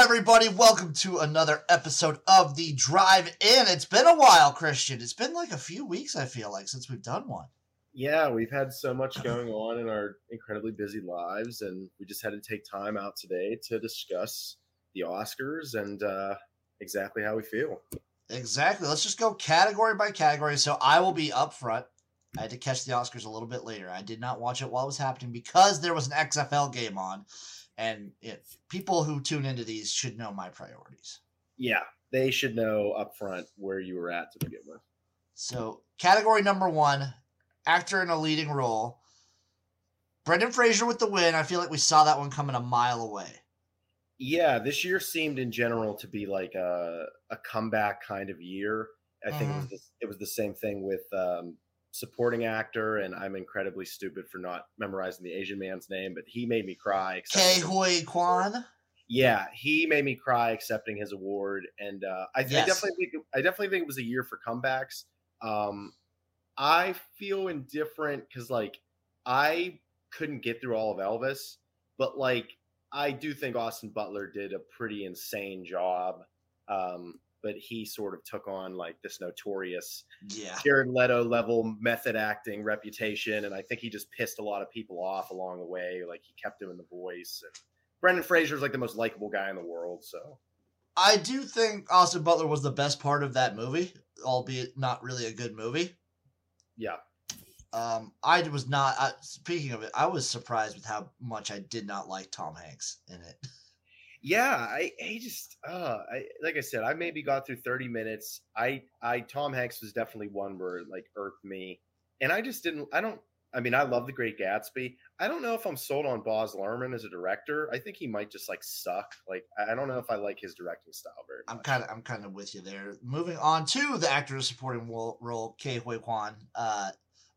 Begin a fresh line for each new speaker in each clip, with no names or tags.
everybody. Welcome to another episode of the Drive In. It's been a while, Christian. It's been like a few weeks, I feel like, since we've done one.
Yeah, we've had so much going on in our incredibly busy lives, and we just had to take time out today to discuss the Oscars and uh, exactly how we feel.
Exactly. Let's just go category by category. So I will be up front. I had to catch the Oscars a little bit later. I did not watch it while it was happening because there was an XFL game on. And if people who tune into these should know my priorities.
Yeah, they should know up front where you were at to begin with.
So, category number one actor in a leading role. Brendan Fraser with the win. I feel like we saw that one coming a mile away.
Yeah, this year seemed in general to be like a, a comeback kind of year. I think it was
Mhm.
the, it was the same thing with um, supporting actor, and I'm incredibly stupid for not memorizing the Asian man's name, but he made me cry. Accepting-
Huy Quan.
Yeah, he made me cry accepting his award, and uh, I,
Yes.
I definitely think I definitely think it was a year for comebacks. Um, I feel indifferent because like I couldn't get through all of Elvis, but like I do think Austin Butler did a pretty insane job. Um, but he sort of took on like this notorious
Yeah.
Jared Leto level method acting reputation, and I think he just pissed a lot of people off along the way. Like he kept him in the voice. And Brendan is like the most likable guy in the world, so
I do think Austin Butler was the best part of that movie, albeit not really a good movie.
yeah.
Um, I was not. I, speaking of it, I was surprised with how much I did not like Tom Hanks in it.
Yeah, I, I just uh I like I said, I maybe got through 30 minutes. I I Tom Hanks was definitely one where like irked me. And I just didn't I don't I mean, I love the great Gatsby. I don't know if I'm sold on Baz Luhrmann as a director. I think he might just like suck. Like I don't know if I like his directing style very much.
I'm kind of, I'm kind of with you there. Moving on to the actor supporting role, Ke Huy Quan. Uh,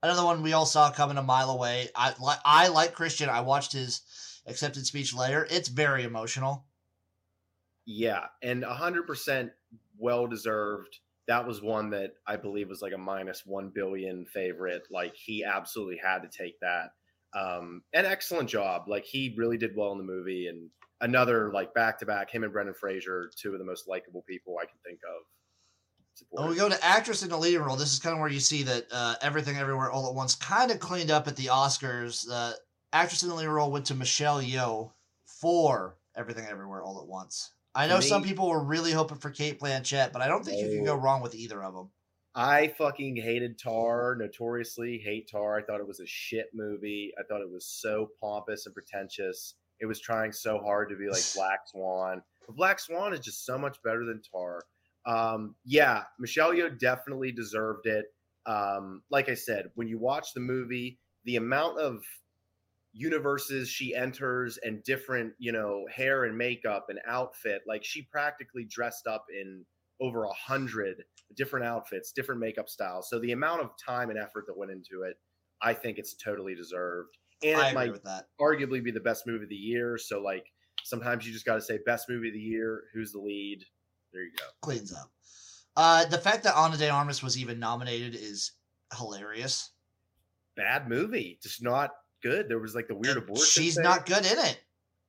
another one we all saw coming a mile away. I like, I like Christian. I watched his accepted speech later. It's very emotional.
Yeah, and hundred percent well deserved. That was one that I believe was like a minus one billion favorite. Like he absolutely had to take that. Um, an excellent job. Like he really did well in the movie, and another like back to back. Him and Brendan Fraser, two of the most likable people I can think of.
When we go to actress in a leading role, this is kind of where you see that uh, Everything Everywhere All at Once kind of cleaned up at the Oscars. Uh, actress in the leading role went to Michelle Yeoh for Everything Everywhere All at Once. I know
To
some people were really hoping for Cate Blanchett, but I don't think you can go wrong with either of them.
I fucking hated Tar, notoriously hate Tar. I thought it was a shit movie. I thought it was so pompous and pretentious. It was trying so hard to be like Black Swan. But Black Swan is just so much better than Tar. Um, yeah, Michelle Yeoh definitely deserved it. Um, like I said, when you watch the movie, the amount of universes she enters and different, you know, hair and makeup and outfit, like she practically dressed up in over a hundred different outfits, different makeup styles. So the amount of time and effort that went into it, I think it's totally deserved. And
I
it
agree
might
with that.
arguably be the best movie of the year. So like sometimes you just got to say best movie of the year. Who's the lead? There you go.
Cleans up. Uh, the fact that Ana de Armas was even nominated is hilarious.
Bad movie, just not good. There was like the weird
And
abortion.
She's
thing.
not good in it.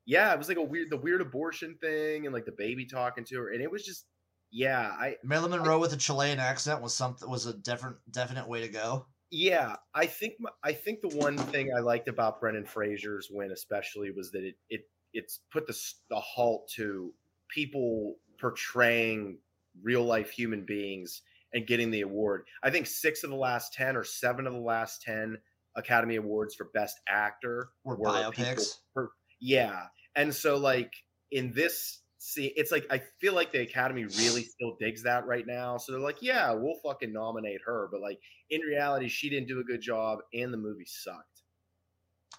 Yeah, it was like a weird, the weird abortion thing, and like the baby talking to her, and it was just, yeah, I,
Marilyn Monroe with a Chilean accent was something was a different definite way to go.
yeah, I think, I think the one thing I liked about Brendan Fraser's win, especially, was that it, it, it's put the, the halt to people portraying real life human beings and getting the award. I think six of the last ten or seven of the last ten Academy Awards for Best Actor
Were biopics.
per- yeah, and so like in this see, it's like I feel like the Academy really still digs that right now. So they're like, yeah, we'll fucking nominate her, but like in reality, she didn't do a good job, and the movie sucked.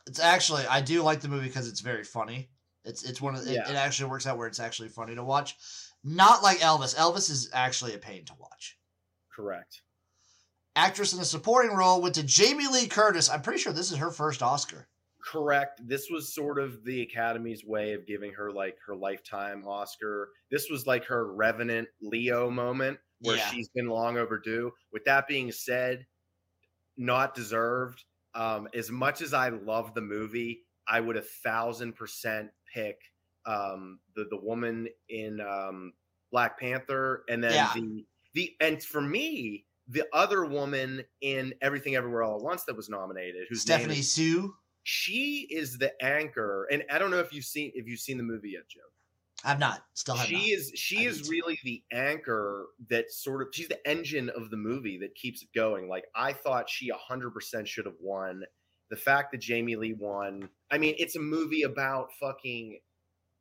It's actually I do like the movie because it's very funny. It's it's one of the,
Yeah.
it, it actually works out where it's actually funny to watch. Not like Elvis. Elvis is actually a pain to watch.
Correct.
Actress in a supporting role went to Jamie Lee Curtis. I'm pretty sure this is her first Oscar.
Correct. This was sort of the Academy's way of giving her like her lifetime Oscar. This was like her Revenant Leo moment where
Yeah.
she's been long overdue. With that being said, not deserved. Um, as much as I love the movie, I would a thousand percent pick um, the the woman in um, Black Panther, and then
Yeah.
the the and for me, the other woman in Everything Everywhere All at Once that was nominated, who's
Stephanie Hsu.
she is the anchor, and I don't know if you've seen if you've seen the movie yet, Joe.
I've not. Still have
She
not.
is she
I
is really the anchor that sort of she's the engine of the movie that keeps it going. Like I thought she 100% should have won. The fact that Jamie Lee won, I mean, it's a movie about fucking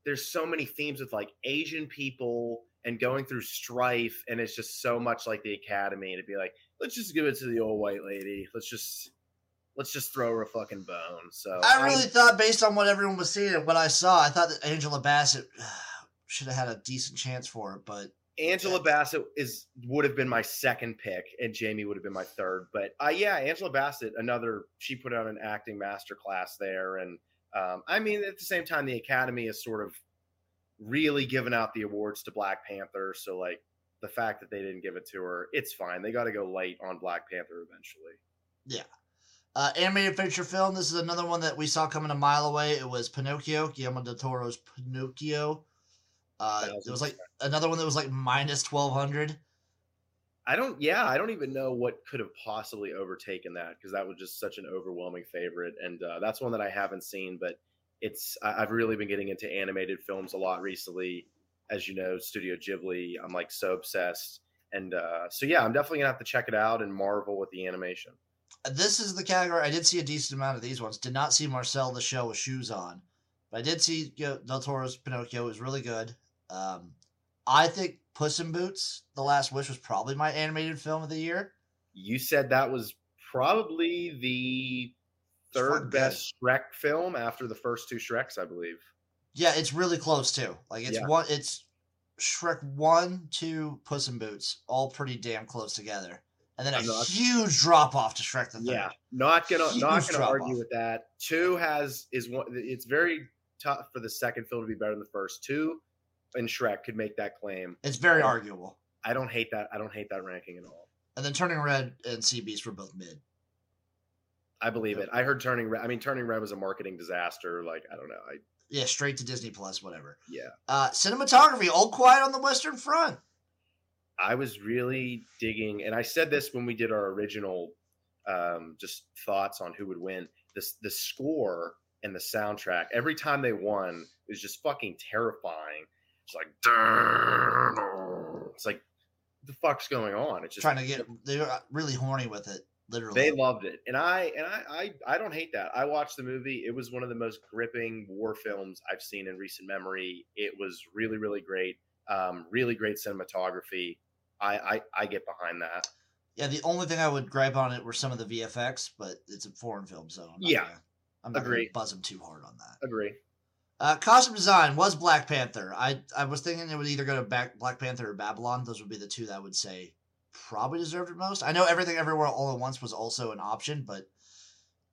there's so many themes with like Asian people and going through strife and it's just so much like the academy to be like let's just give it to the old white lady. Let's just let's just throw her a fucking bone. So
I really thought, based on what everyone was seeing and what I saw, I thought that Angela Bassett should have had a decent chance for it. But
Angela Bassett is would have been my second pick, and Jamie would have been my third. But uh, yeah, Angela Bassett, another she put on an acting masterclass there, and um, I mean at the same time, the Academy is sort of really giving out the awards to Black Panther. So like the fact that they didn't give it to her, it's fine. They got to go light on Black Panther eventually. Yeah.
Uh, animated feature film. This is another one that we saw coming a mile away. It was Pinocchio, Guillermo del Toro's Pinocchio. Uh, it was like another one that was like minus twelve hundred.
I don't. Yeah, I don't even know what could have possibly overtaken that because that was just such an overwhelming favorite, and uh, that's one that I haven't seen. But it's I've really been getting into animated films a lot recently. As you know, Studio Ghibli. I'm like so obsessed, and uh, so yeah, I'm definitely gonna have to check it out and marvel with the animation.
This is the category. I did see a decent amount of these ones. Did not see Marcel the shell with shoes on, but I did see you know, Del Toro's Pinocchio. It was really good. Um, I think Puss in Boots: The Last Wish was probably my animated film of the year.
You said that was probably the Third
good.
best Shrek film after the first two Shreks, I believe.
Yeah, it's really close too. Like it's
Yeah.
one. It's Shrek one, two, Puss in Boots, all pretty damn close together, and then a
not-
huge drop off to Shrek the Third.
Yeah, not gonna
Huge
not gonna argue
off.
with that. Two has is one. It's very tough for the second film to be better than the first. Two and Shrek could make that claim.
It's very arguable.
I don't hate that. I don't hate that ranking at all.
And then Turning Red and Sea Beast were both mid.
I believe it. I heard Turning Red. I mean, Turning Red was a marketing disaster. Like I don't know. I
Yeah, straight to Disney Plus, whatever.
yeah.
Uh, cinematography, all quiet on the Western Front.
I was really digging, and I said this when we did our original, um, just thoughts on who would win. This the score and the soundtrack. Every time they won, it was just fucking terrifying. It's like, it's like, the fuck's going on? It's just
Trying to get they're really horny with it, literally.
They loved it, and I and I, I I don't hate that. I watched the movie. It was one of the most gripping war films I've seen in recent memory. It was really really great. Um, really great cinematography. I, I I get behind that.
yeah, the only thing I would gripe on it were some of the VFX, but it's a foreign film, so I'm not
Yeah.
gonna, I'm not
Agree.
gonna buzz them too hard on that.
Agree.
Uh, costume design was Black Panther. I I was thinking it would either go to back Black Panther or Babylon. Those would be the two that I would say probably deserved it most. I know everything everywhere all at once was also an option, but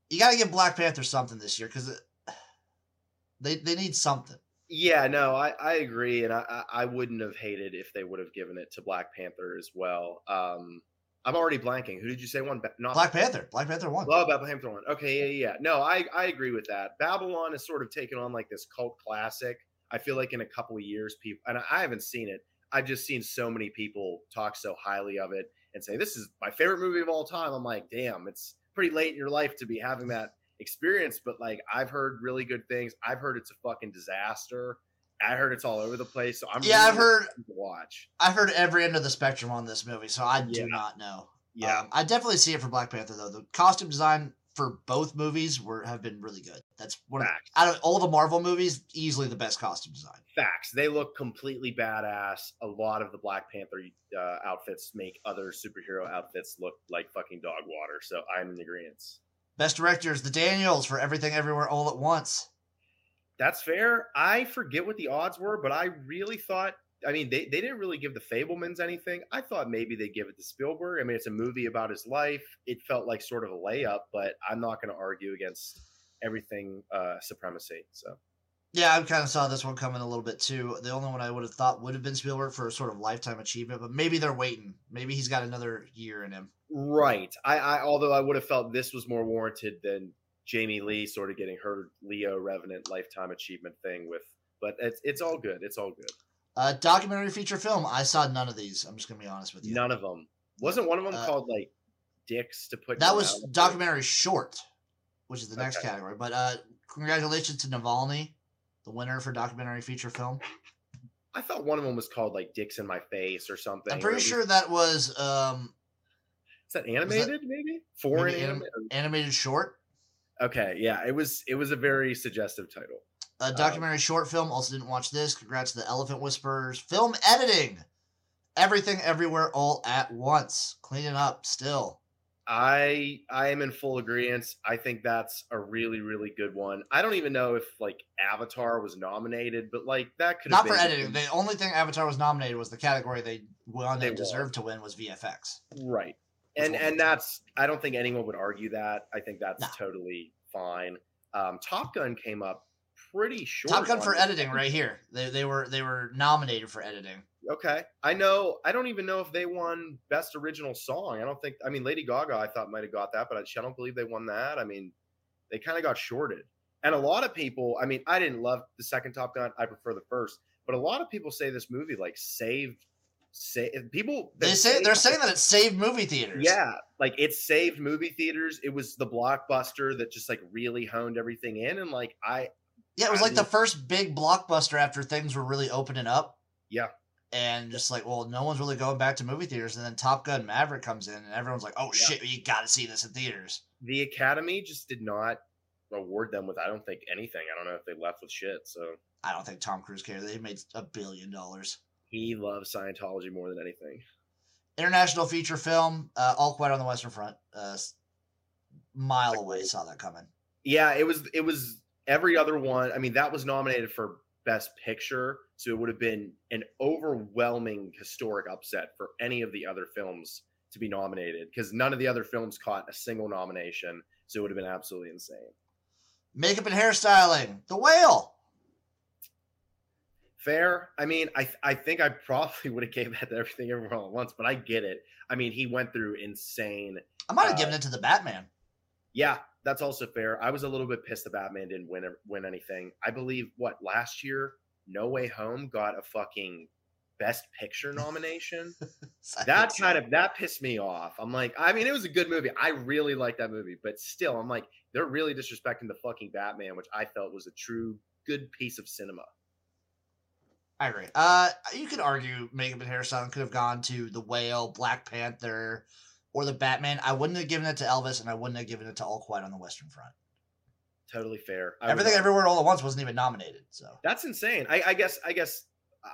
you got to give Black Panther something this year because they they need something.
Yeah, no, I, I agree, and I, I wouldn't have hated if they would have given it to Black Panther as well. Um, I'm already blanking. Who did you say won? Not
Black Panther. Black Panther won.
Oh, Black Panther one. Okay, yeah, yeah. No, I I agree with that. Babylon is sort of taken on like this cult classic. I feel like in a couple of years, people and I haven't seen it. I've just seen so many people talk so highly of it and say this is my favorite movie of all time. I'm like, damn, it's pretty late in your life to be having that experience. But like, I've heard really good things. I've heard it's a fucking disaster. I heard it's all over the place. So I'm
yeah, I've heard
to watch.
I've heard every end of the spectrum on this movie, so I
Yeah.
do not know.
Yeah,
Um, I definitely see it for Black Panther though. The costume design for both movies were have been really good. That's one of, out of all the Marvel movies, easily the best costume design.
facts. They look completely badass. A lot of the Black Panther uh, outfits make other superhero outfits look like fucking dog water. So I'm in agreement.
Best directors, the Daniels for Everything Everywhere All at Once.
That's fair. I forget what the odds were, but I really thought. I mean, they, they didn't really give the Fabelmans anything. I thought maybe they'd give it to Spielberg. I mean, it's a movie about his life. It felt like sort of a layup, but I'm not going to argue against everything uh, supremacy. So
Yeah, I kind of saw this one coming a little bit too. The only one I would have thought would have been Spielberg for a sort of lifetime achievement, but maybe they're waiting. Maybe he's got another year in him.
Right. I, I although I would have felt this was more warranted than Jamie Lee sort of getting her Leo Revenant lifetime achievement thing with but it's it's all good. It's all good.
Uh, documentary feature film. I saw none of these. I'm just gonna be honest with you.
None of them. Wasn't one of them
Uh,
called like dicks to put?
That was
mouth?
documentary short, which is the next
Okay.
category. But uh, congratulations to Navalny, the winner for documentary feature film.
I thought one of them was called like "Dicks in My Face" or something.
I'm pretty
least-
sure that was um,
is that animated, maybe foreign
maybe anim- animated short.
Okay, yeah, it was. It was a very suggestive title.
A documentary short film. Also didn't watch this. Congrats to the Elephant Whisperers. Film editing. Everything, everywhere, all at once. Cleaning up still.
I I am in full agreement. I think that's a really really good one. I don't even know if like Avatar was nominated, but like that could
Not for editing. The only thing Avatar was nominated was the category they won
They
and deserved to win was VFX.
right. And and that's I don't think anyone would argue that. I think that's
No.
totally fine. Um, Top Gun came up pretty short.
Top Gun for editing right here. They, they were they were nominated for editing.
Okay, I know. I don't even know if they won Best Original Song. I don't think. I mean, Lady Gaga, I thought might have got that, but I, I don't believe they won that. I mean, they kind of got shorted. And a lot of people. I mean, I didn't love the second Top Gun. I prefer the first. But a lot of people say this movie like saved. Say people.
They say
saved-
they're saying that it saved movie theaters.
Yeah, like it saved movie theaters. It was the blockbuster that just like really honed everything in, and like I
Yeah, it was
I
like the first big blockbuster after things were really opening up.
Yeah.
And just like, well, no one's really going back to movie theaters. And then Top Gun Maverick comes in, and everyone's like, oh
Yeah.
shit, you got to see this in theaters.
the Academy just did not award them with I don't think anything. I don't know if they left with shit. So
I don't think Tom Cruise cares. They made a billion dollars.
he loves Scientology more than anything.
International feature film, uh, All Quiet on the Western Front. Uh, mile away, saw that coming.
Yeah, it was it was every other one. I mean, that was nominated for Best Picture, so it would have been an overwhelming historic upset for any of the other films to be nominated because none of the other films caught a single nomination. So it would have been absolutely insane.
Makeup and hairstyling, The Whale.
Fair. I mean, I I think I probably would have gave that to everything everyone all at once, but I get it. I mean, he went through insane.
I might have
Uh,
given it to the Batman.
Yeah, that's also fair. I was a little bit pissed the Batman didn't win win anything. I believe what last year, No Way Home got a fucking Best Picture nomination. that kind of that pissed me off. I'm like, I mean, it was a good movie. I really like that movie, but still, I'm like, they're really disrespecting the fucking Batman, which I felt was a true good piece of cinema.
I agree. Uh, you could argue makeup and hairstyling could have gone to the Whale, Black Panther, or the Batman. I wouldn't have given it to Elvis, and I wouldn't have given it to All Quiet on the Western Front.
Totally fair. I
Everything, everywhere, all at once wasn't even nominated. So
That's insane. I, I guess. I guess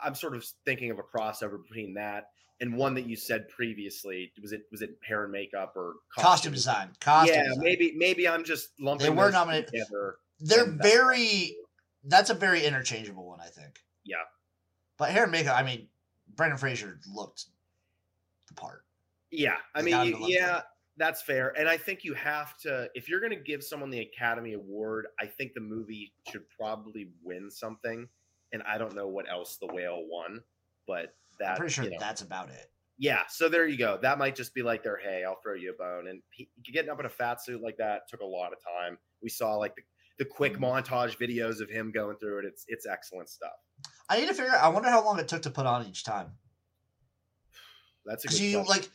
I'm sort of thinking of a crossover between that and one that you said previously. Was it was it hair and makeup or
costume design, costume
yeah,
design.
maybe maybe I'm just lumping.
They were nominated.
Together
They're very. That's a very interchangeable one, I think.
Yeah.
But hair and makeup, I mean, Brendan Fraser looked the part.
Yeah, I mean, you- yeah, that's fair. And I think you have to, if you're going to give someone the Academy Award, I think the movie should probably win something. And I don't know what else the whale won, but that
I'm pretty sure
you know,
that's about it.
Yeah, so there you go. That might just be like their hey, I'll throw you a bone. And he, getting up in a fat suit like that took a lot of time. We saw like the, the quick
Mhm.
montage videos of him going through it. It's it's excellent stuff.
I need to figure out. I wonder how long it took to put on each time.
That's a good
you
question.
like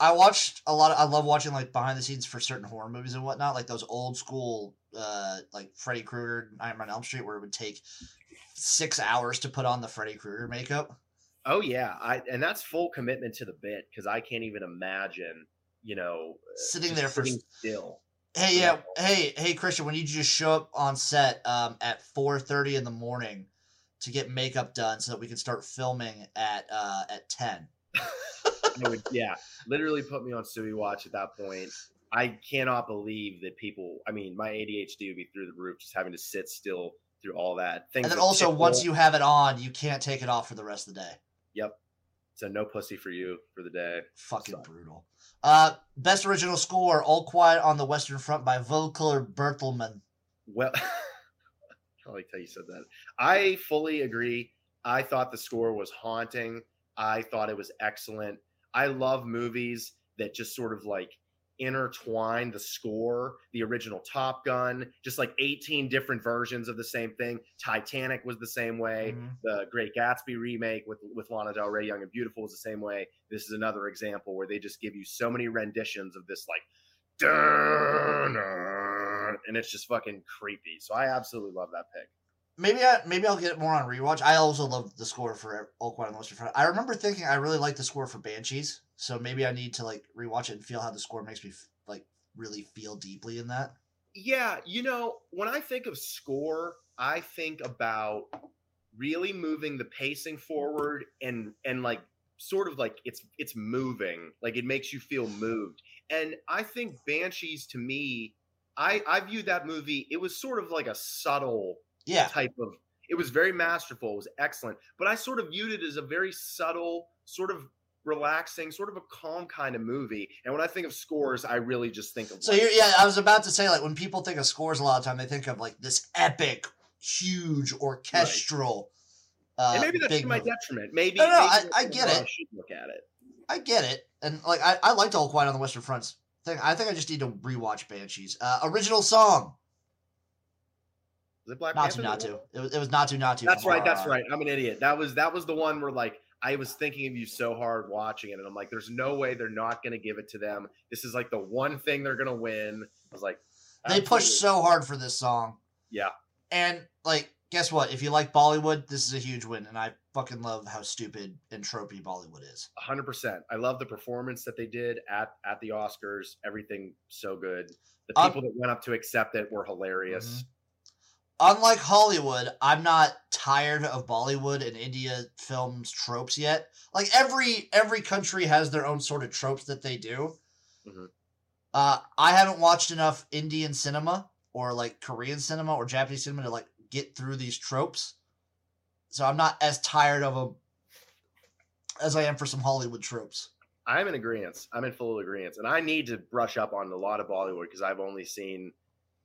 i watched a lot of, i love watching like behind the scenes for certain horror movies and whatnot like those old school uh like freddy krueger nightmare on elm street where it would take six hours to put on the freddy krueger makeup.
Oh yeah, I and that's full commitment to the bit because I can't even imagine, you know, uh,
Sitting there for
sitting still.
hey yeah. Hey hey christian when you just show up on set um at 4.30 in the morning to get makeup done so that we can start filming at uh at 10
I would, yeah, literally put me on Suey watch at that point. I cannot believe that people. I mean, my ADHD would be through the roof just having to sit still through all that. Things
and then also once you have it on you can't take it off for the rest of the day
Yep. So no pussy for you for the day.
Fucking brutal. Uh, best original score: "All Quiet on the Western Front" by Volker Bertelmann.
Well, I like how you said that. I fully agree. I thought the score was haunting. I thought it was excellent. I love movies that just sort of like intertwine the score, the original Top Gun, just like 18 different versions of the same thing. Titanic was the same way.
Mhm.
The Great Gatsby remake with with Lana Del Rey, Young and Beautiful, was the same way. This is another example where they just give you so many renditions of this like, and it's just fucking creepy. So I absolutely love that pick.
Maybe I maybe I'll get it more on rewatch. I also love the score for All Quiet on the Western Front. I remember thinking I really like the score for Banshees, so maybe I need to like rewatch it and feel how the score makes me like really feel deeply in that.
Yeah, you know, when I think of score, I think about really moving the pacing forward and and like sort of like it's it's moving, like it makes you feel moved. And I think Banshees to me, I I view that movie, it was sort of like a subtle
Yeah,
type of it was very masterful, it was excellent, but I sort of viewed it as a very subtle, sort of relaxing, sort of a calm kind of movie. And when I think of scores, I really just think of
So yeah, I was about to say like when people think of scores, a lot of time they think of like this epic, huge orchestral. Uh,
and maybe that's to my
movie.
detriment. Maybe,
No, no,
maybe
I- I get it.
I should look at it.
I get it, and like I, I liked All Quiet on the Western Front's thing. I think I just need to rewatch Banshees. Uh, original song,
Was it Black
not
Panther?
to, not to. It was, it was Naatu Naatu.
That's right. That's right. I'm an idiot. That was that was the one where like I was thinking of you so hard watching it, and I'm like, there's no way they're not going to give it to them. This is like the one thing they're going to win. I was like,
They pushed so hard for this song.
Yeah.
And like, guess what? If you like Bollywood, this is a huge win, and I fucking love how stupid and tropey Bollywood is.
hundred percent. I love the performance that they did at at the Oscars. Everything so good. The
Um,
people that went up to accept it were hilarious.
Unlike Hollywood, I'm not tired of Bollywood and India films tropes yet. Like every every country has their own sort of tropes that they do.
Mhm.
Uh, I haven't watched enough Indian cinema or like Korean cinema or Japanese cinema to like get through these tropes. So I'm not as tired of them as I am for some Hollywood tropes.
I'm in agreement. I'm in full agreement, and I need to brush up on a lot of Bollywood because I've only seen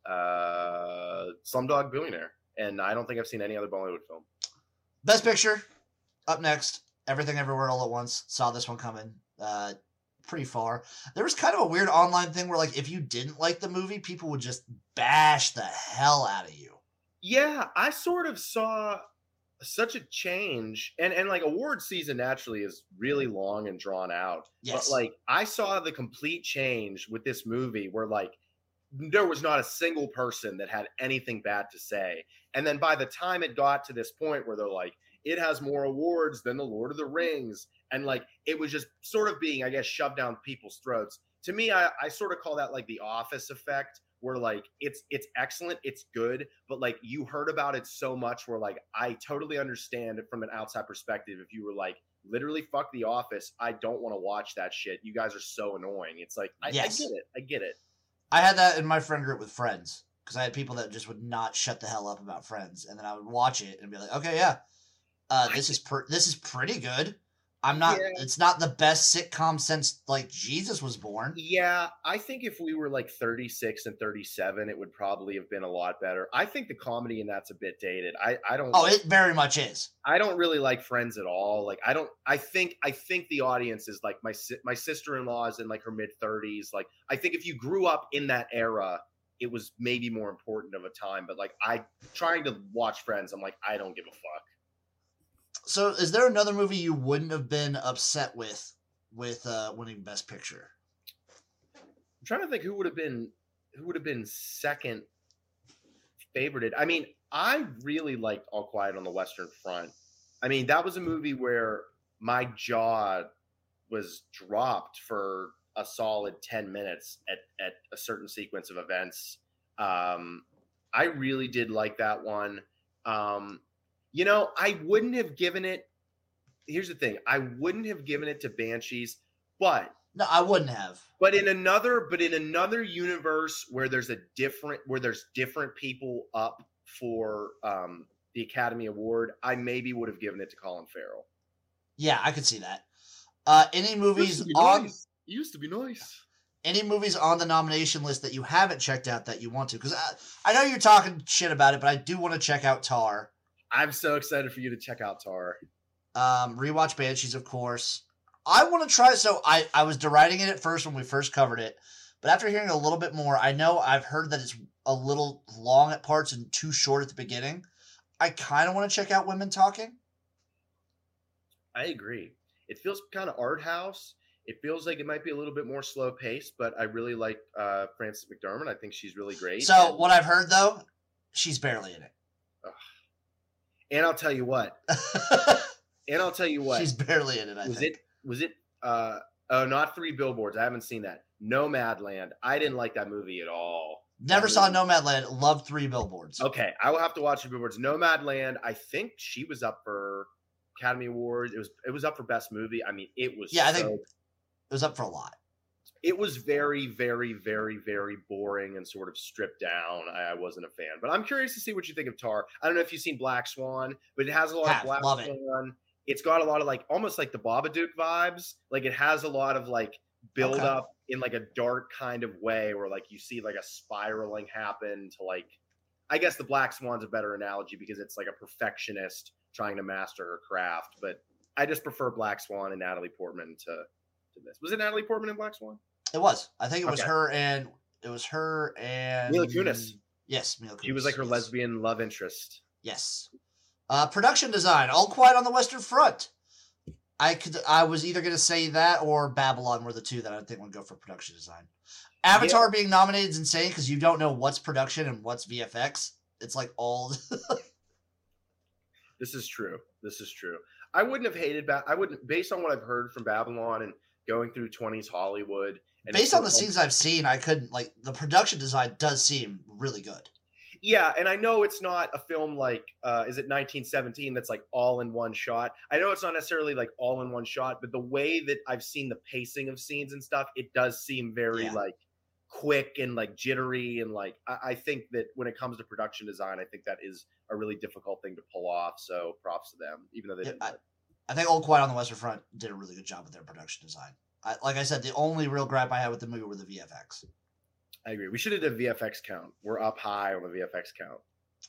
uh, Slumdog Billionaire, and I don't think I've seen any other Bollywood film.
Best Picture, up next. Everything Everywhere All at Once. Saw this one coming. Uh, pretty far. There was kind of a weird online thing where, like, if you didn't like the movie, people would just bash the hell out of you.
Yeah, I sort of saw such a change, and and like award season naturally is really long and drawn out.
Yes.
But like I saw the complete change with this movie where like there was not a single person that had anything bad to say. And then by the time it got to this point where they're like, it has more awards than the Lord of the Rings, and like it was just sort of being, I guess, shoved down people's throats. To me, I, I sort of call that like the office effect, where like it's it's excellent, it's good, but like you heard about it so much where like I totally understand it from an outside perspective. If you were like, literally fuck the office i don't want to watch that shit you guys are so annoying it's like I,
Yes.
I get it i get it
I had that in my friend group with friends because I had people that just would not shut the hell up about Friends, and then I would watch it and be like, okay, yeah, uh, this is per- this is pretty good. I'm not.
Yeah.
It's not the best sitcom since like Jesus was born.
yeah i think if we were like 36 and 37 it would probably have been a lot better i think the comedy in that's a bit dated i i don't
Oh, it very much is.
i don't really like friends at all like i don't i think i think the audience is like my my sister-in-law is in like her mid 30s like i think if you grew up in that era it was maybe more important of a time but like i trying to watch friends i'm like i don't give a fuck
So, is there another movie you wouldn't have been upset with with uh, winning Best Picture?
I'm trying to think who would have been who would have been second favorited. I mean, I really liked All Quiet on the Western Front. I mean, that was a movie where my jaw was dropped for a solid 10 minutes at, at a certain sequence of events. Um, I really did like that one. Um, you know, I wouldn't have given it. Here's the thing I wouldn't have given it to Banshees, but
No, I wouldn't have.
but in another but in another universe where there's a different where there's different people up for um the academy award i maybe would have given it to colin farrell
Yeah, I could see that. Uh, any movies on
used to be nice
any movies on the nomination list that you haven't checked out that you want to? Because I, I know you're talking shit about it, but I do want to check out Tar.
I'm so excited for you to check out tar
Um, rewatch Banshees, of course. I want to try. So I I was deriding it at first when we first covered it, But after hearing a little bit more, I know I've heard that it's a little long at parts and too short at the beginning. I kind of want to check out Women Talking.
I agree. It feels kind of art house. It feels like it might be a little bit more slow paced, but I really like uh, Frances McDormand. I think she's really great.
So
and,
what I've heard though, she's barely in it.
And I'll tell you what. And I'll tell you what.
she's barely in it. I
was
think.
it was it uh oh not three billboards. I haven't seen that. Nomadland. I didn't like that movie at all.
Never saw Nomadland. Loved Three Billboards.
Okay, I will have to watch the billboards. Nomadland. I think she was up for Academy Awards. It was it was up for best movie. I mean, it was
Yeah, I think- It was up for a lot.
It was very, very, very, very boring and sort of stripped down. I, I wasn't a fan, but I'm curious to see what you think of Tar. I don't know if you've seen Black Swan, but it has a lot of Black
love it.
Swan. It's got a lot of like almost like the Babadook vibes. Like it has a lot of like build
Okay.
up in like a dark kind of way, where like you see like a spiraling happen to like. I guess the Black Swan's a better analogy because it's like a perfectionist trying to master her craft. But I just prefer Black Swan and Natalie Portman to to this. Was it Natalie Portman in Black Swan?
It was. I think it was
Okay.
her and it was her and
Mila Kunis.
Yes, Mila Kunis.
She was like her
yes.
lesbian love interest.
Yes. Uh, production design, All Quiet on the Western Front. I could, I was either going to say that or Babylon were the two that I think would go for production design. Avatar being nominated is insane because you don't know what's production and what's VFX. It's like all.
This is true. This is true. I wouldn't have hated ba- I wouldn't based on what I've heard from Babylon and going through 20s Hollywood and
Based on the
it's sort of-
scenes I've seen, I couldn't like the production design does seem really good.
Yeah, and I know it's not a film like uh is it 1917 that's like all in one shot. I know it's not necessarily like all in one shot, but the way that I've seen the pacing of scenes and stuff, it does seem very
Yeah.
like quick and like jittery and like I, I think that when it comes to production design, I think that is a really difficult thing to pull off. So props to them, even though they
Yeah,
didn't.
I-. I think All Quiet on the Western Front did a really good job with their production design. I, like I said, the only real gripe I had with the movie were the VFX.
I agree. We should have done VFX count. We're up high on the VFX count.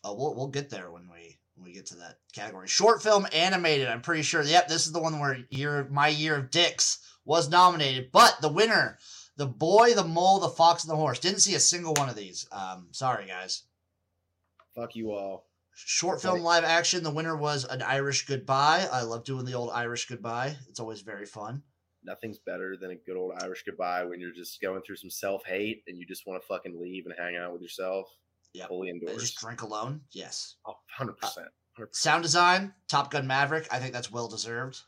Oh, we'll we'll get there when we when we get to that category. Short film animated. I'm pretty sure. Yep, this is the one where year my year of dicks was nominated, but the winner, the boy, the mole, the fox, and the horse. Didn't see a single one of these. Um, sorry guys.
Fuck you all.
Short film live action. The winner was an Irish Goodbye. I love doing the old Irish Goodbye. It's always very fun.
Nothing's better than a good old Irish goodbye when you're just going through some self hate and you just want to fucking leave and hang out with yourself.
Yeah.
Fully indoors.
Just drink alone. Yes.
Oh, 100%. 100%.
Sound design. Top Gun Maverick. I think that's well deserved.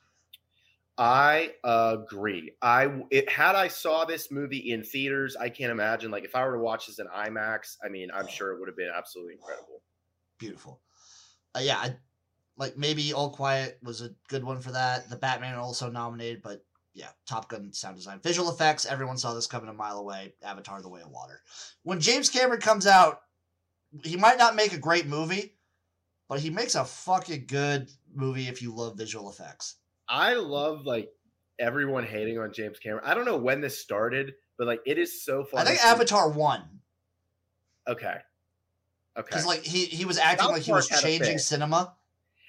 I agree. I it, had I saw this movie in theaters, I can't imagine like if I were to watch this in IMAX, I mean, I'm oh. sure it would have been absolutely incredible.
Beautiful. Uh, yeah, I, like maybe All Quiet was a good one for that. The Batman also nominated, but yeah, Top Gun sound design, visual effects. Everyone saw this coming a mile away. Avatar: The Way of Water. When James Cameron comes out, he might not make a great movie, but he makes a fucking good movie if you love visual effects.
I love like everyone hating on James Cameron. I don't know when this started, but like it is so fun.
I think Avatar won
Okay. Okay.
because like he he was acting
South
like he was
Park
changing cinema.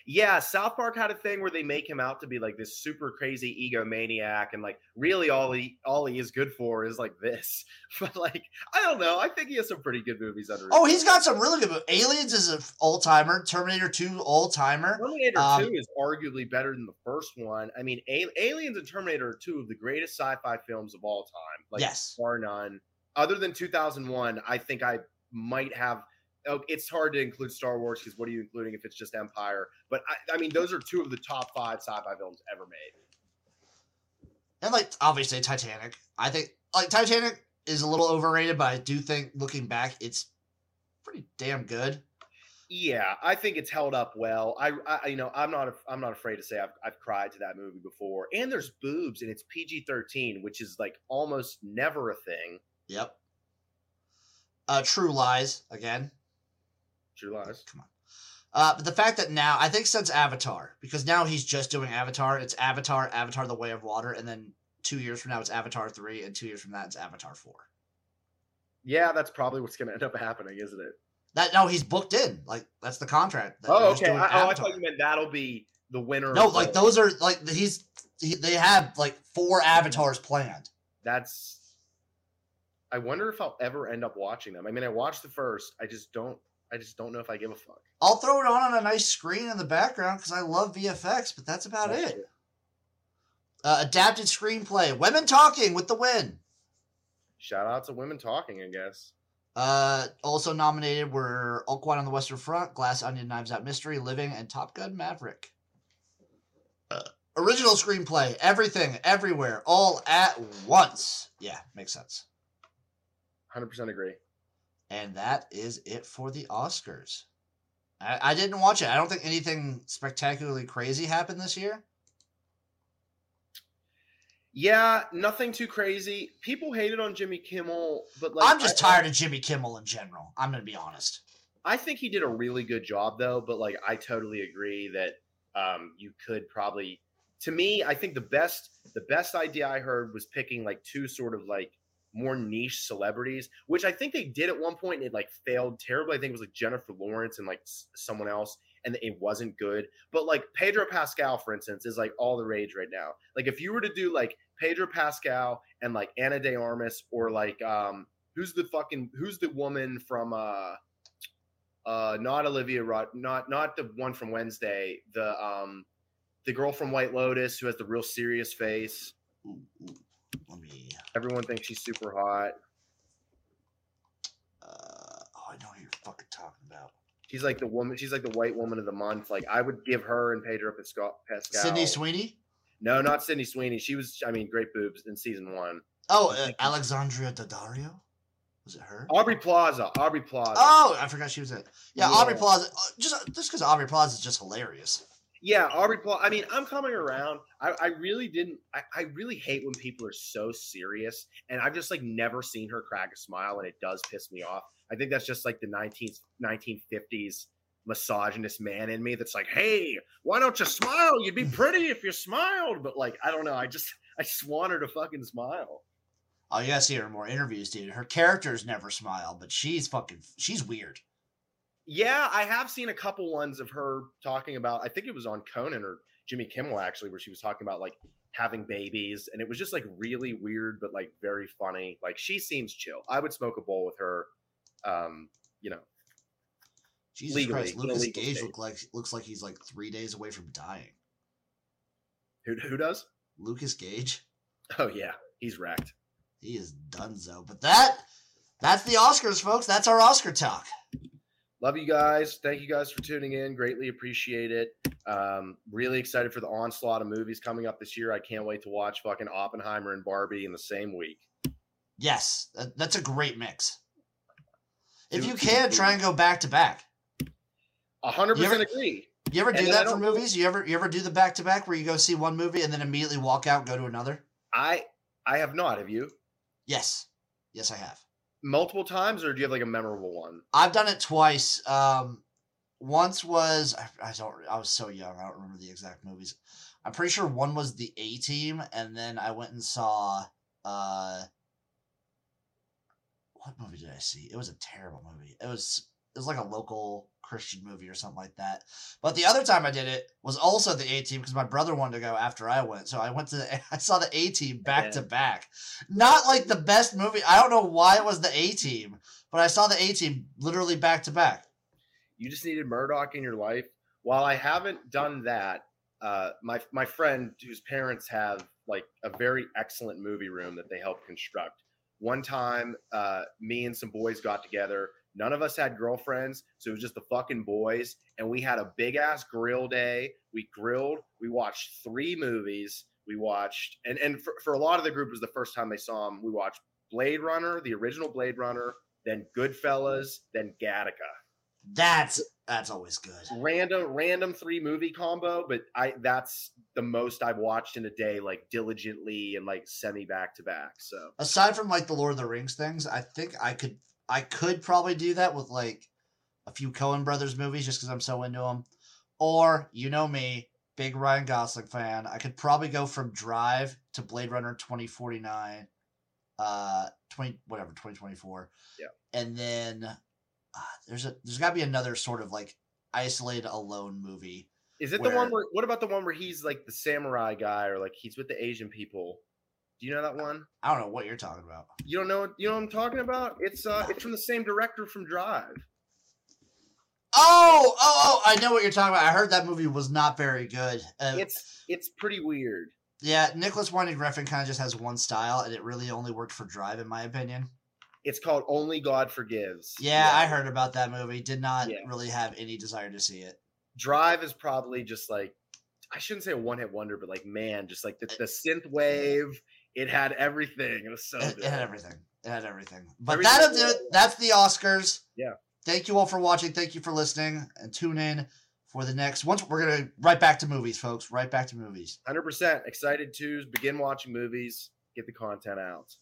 Yeah, South Park had a thing where they make him out to be like this super crazy egomaniac, and like really all he all he is good for is like this. But like I don't know, I think he has some pretty good movies under.
Oh, he's got some really good. movies. Aliens is an all timer. Terminator Two all timer.
Terminator
um,
Two is arguably better than the first one. I mean, A- Aliens and Terminator are two of the greatest sci-fi films of all time, like
yes.
bar none. Other than 2001, I think I might have. Oh, it's hard to include Star Wars because what are you including if it's just Empire? But I, I mean, those are two of the top five sci-fi films ever made.
And like obviously Titanic. I think like Titanic is a little overrated, but I do think looking back, it's pretty damn good.
Yeah, I think it's held up well. I, I you know, I'm not, I'm not afraid to say I've, I've cried to that movie before. And there's boobs, and it's PG-13, which is like almost never a thing.
Yep. Uh, True Lies again.
True lies.
Come on. Uh, but the fact that now I think since Avatar, because now he's just doing Avatar. It's Avatar, Avatar: The Way of Water, and then two years from now it's Avatar three, and two years from that it's Avatar four.
Yeah, that's probably what's going to end up happening, isn't it?
That no, he's booked in. Like that's the contract. that
Oh, okay. I, oh, I thought you meant that'll be the winner.
No, like
the-
those are like he's he, they have like four avatars planned.
That's. I wonder if I'll ever end up watching them. I mean, I watched the first. I just don't. I just don't know if I give a fuck.
I'll throw it on on a nice screen in the background because I love VFX, but that's about
That's
it. Uh, adapted screenplay, Women Talking with the win.
Shout out to women talking, I guess.
Uh, also nominated were All Quiet on the Western Front, Glass Onion, Knives Out Mystery, Living, and Top Gun Maverick. Uh, original screenplay, everything, everywhere, all at once. Yeah, makes sense.
100% agree.
And that is it for the Oscars. I, I didn't watch it. I don't think anything spectacularly crazy happened this year.
Yeah, nothing too crazy. People hated on Jimmy Kimmel, but like
I'm just
I-
tired of Jimmy Kimmel in general. I'm going to be honest.
I think he did a really good job though, but like I totally agree that um, you could probably to me, I think the best the best idea I heard was picking like two sort of like more niche celebrities, which I think they did at one point and it like failed terribly. I think it was like Jennifer Lawrence and like someone else and it wasn't good. But like Pedro Pascal, for instance, is like all the rage right now. Like if you were to do like Pedro Pascal and like Anna De Armas or like um who's the fucking who's the woman from uh uh not Olivia Rod not not the one from Wednesday, the um the girl from White Lotus who has the real serious face.
Let me.
Everyone thinks she's super hot.
Uh, oh, I know who you're fucking talking about.
She's like the woman. She's like the white woman of the month. Like I would give her and Pedro Pascal.
Sydney Sweeney.
No, not Sydney Sweeney. She was. I mean, great boobs in season one.
Oh, uh, Alexandria Daddario. Was it her?
Aubrey Plaza. Aubrey Plaza.
Oh, I forgot she was it. Yeah,
Yeah.
Aubrey Plaza. uh, Just just because Aubrey Plaza is just hilarious.
Yeah, Aubrey Plaza. I mean, I'm coming around. I, I really didn't. I, I really hate when people are so serious, and I've just like never seen her crack a smile, and it does piss me off. I think that's just like the 19th 1950s misogynist man in me that's like, hey, why don't you smile? You'd be pretty if you smiled. But like, I don't know. I just I just want her to fucking smile.
Oh, you gotta see her in more interviews, dude. Her characters never smile, but she's fucking. She's weird.
Yeah, I have seen a couple ones of her talking about. I think it was on Conan or Jimmy Kimmel actually, where she was talking about like having babies, and it was just like really weird, but like very funny. Like she seems chill. I would smoke a bowl with her. Um, you know,
Jesus
Legally,
Christ, Lucas Gage look like looks like he's like three days away from dying.
who who does?
Lucas Gage,
Oh yeah, he's wrecked.
he is donezo. But that that's the Oscars, folks. That's our Oscar talk.
Love you guys. Thank you guys for tuning in. Greatly appreciate it. Um, really excited for the onslaught of movies coming up this year. I can't wait to watch fucking Oppenheimer and Barbie in the same week.
Yes, that's a great mix. If you can, try and go back to back.
Hundred
You ever-
percent agree.
You ever do
And
that for movies? You ever you ever do the back to back where you go see one movie and then immediately walk out and go to another?
I I have not. Have you?
Yes, yes, I have.
Multiple times, or do you have like a memorable one?
I've done it twice. Um, once was I, I don't I was so young I don't remember the exact movies. I'm pretty sure one was the A Team, and then I went and saw uh, what movie did I see? It was a terrible movie. It was it was like a local Christian movie or something like that. But the other time I did it was also the A Team because my brother wanted to go after I went, so I went to the, I saw the A Team back to back. Not like the best movie. I don't know why it was the A Team, but I saw the A Team literally back to back.
You just needed Murdock in your life. While I haven't done that, uh, my my friend whose parents have like a very excellent movie room that they helped construct. One time, uh, me and some boys got together. None of us had girlfriends, so it was just the fucking boys, and we had a big ass grill day. We grilled. We watched three movies. We watched, and and for, for a lot of the group, it was the first time they saw them. We watched Blade Runner, the original Blade Runner, then Goodfellas, then Gattaca
That's that's always good.
random random three movie combo but i that's the most i've watched in a day like diligently and like semi back to back so
Aside from like the Lord of the Rings things, I think I could I could probably do that with like a few Coen brothers movies just because I'm so into them. Or you know me, big Ryan Gosling fan. I could probably go from Drive to Blade Runner 2049, uh, 20 whatever 2024.
Yeah.
and then uh, there's a there's got to be another sort of like isolated alone movie.
is it the one
Where-
where what about the one where he's like the samurai guy or like he's with the asian people Do you know that one?
I don't know what you're talking about.
You don't know. You know what I'm talking about? It's uh, it's from the same director from Drive.
Oh, oh, oh! I know what you're talking about. I heard that movie was not very good. Uh,
It's it's pretty weird.
yeah, Nicolas Winding Refn kind of just has one style, and it really only worked for Drive, in my opinion.
It's called Only God Forgives.
Yeah, I heard about that movie. Did not
Yeah.
really have any desire to see it.
Drive is probably just like I shouldn't say a one hit wonder, but like man, just like the, the synth wave. It had everything. It was so
It,
good.
it had everything. It had everything. But
Everything
that'll do it. That's the Oscars.
Yeah.
Thank you all for watching. Thank you for listening, and tune in for the next. Once we're gonna right back to movies, folks. Right back to movies.
Hundred percent excited to begin watching movies. Get the content out.